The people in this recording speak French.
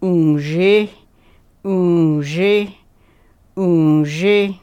ungé, ungé, ungé.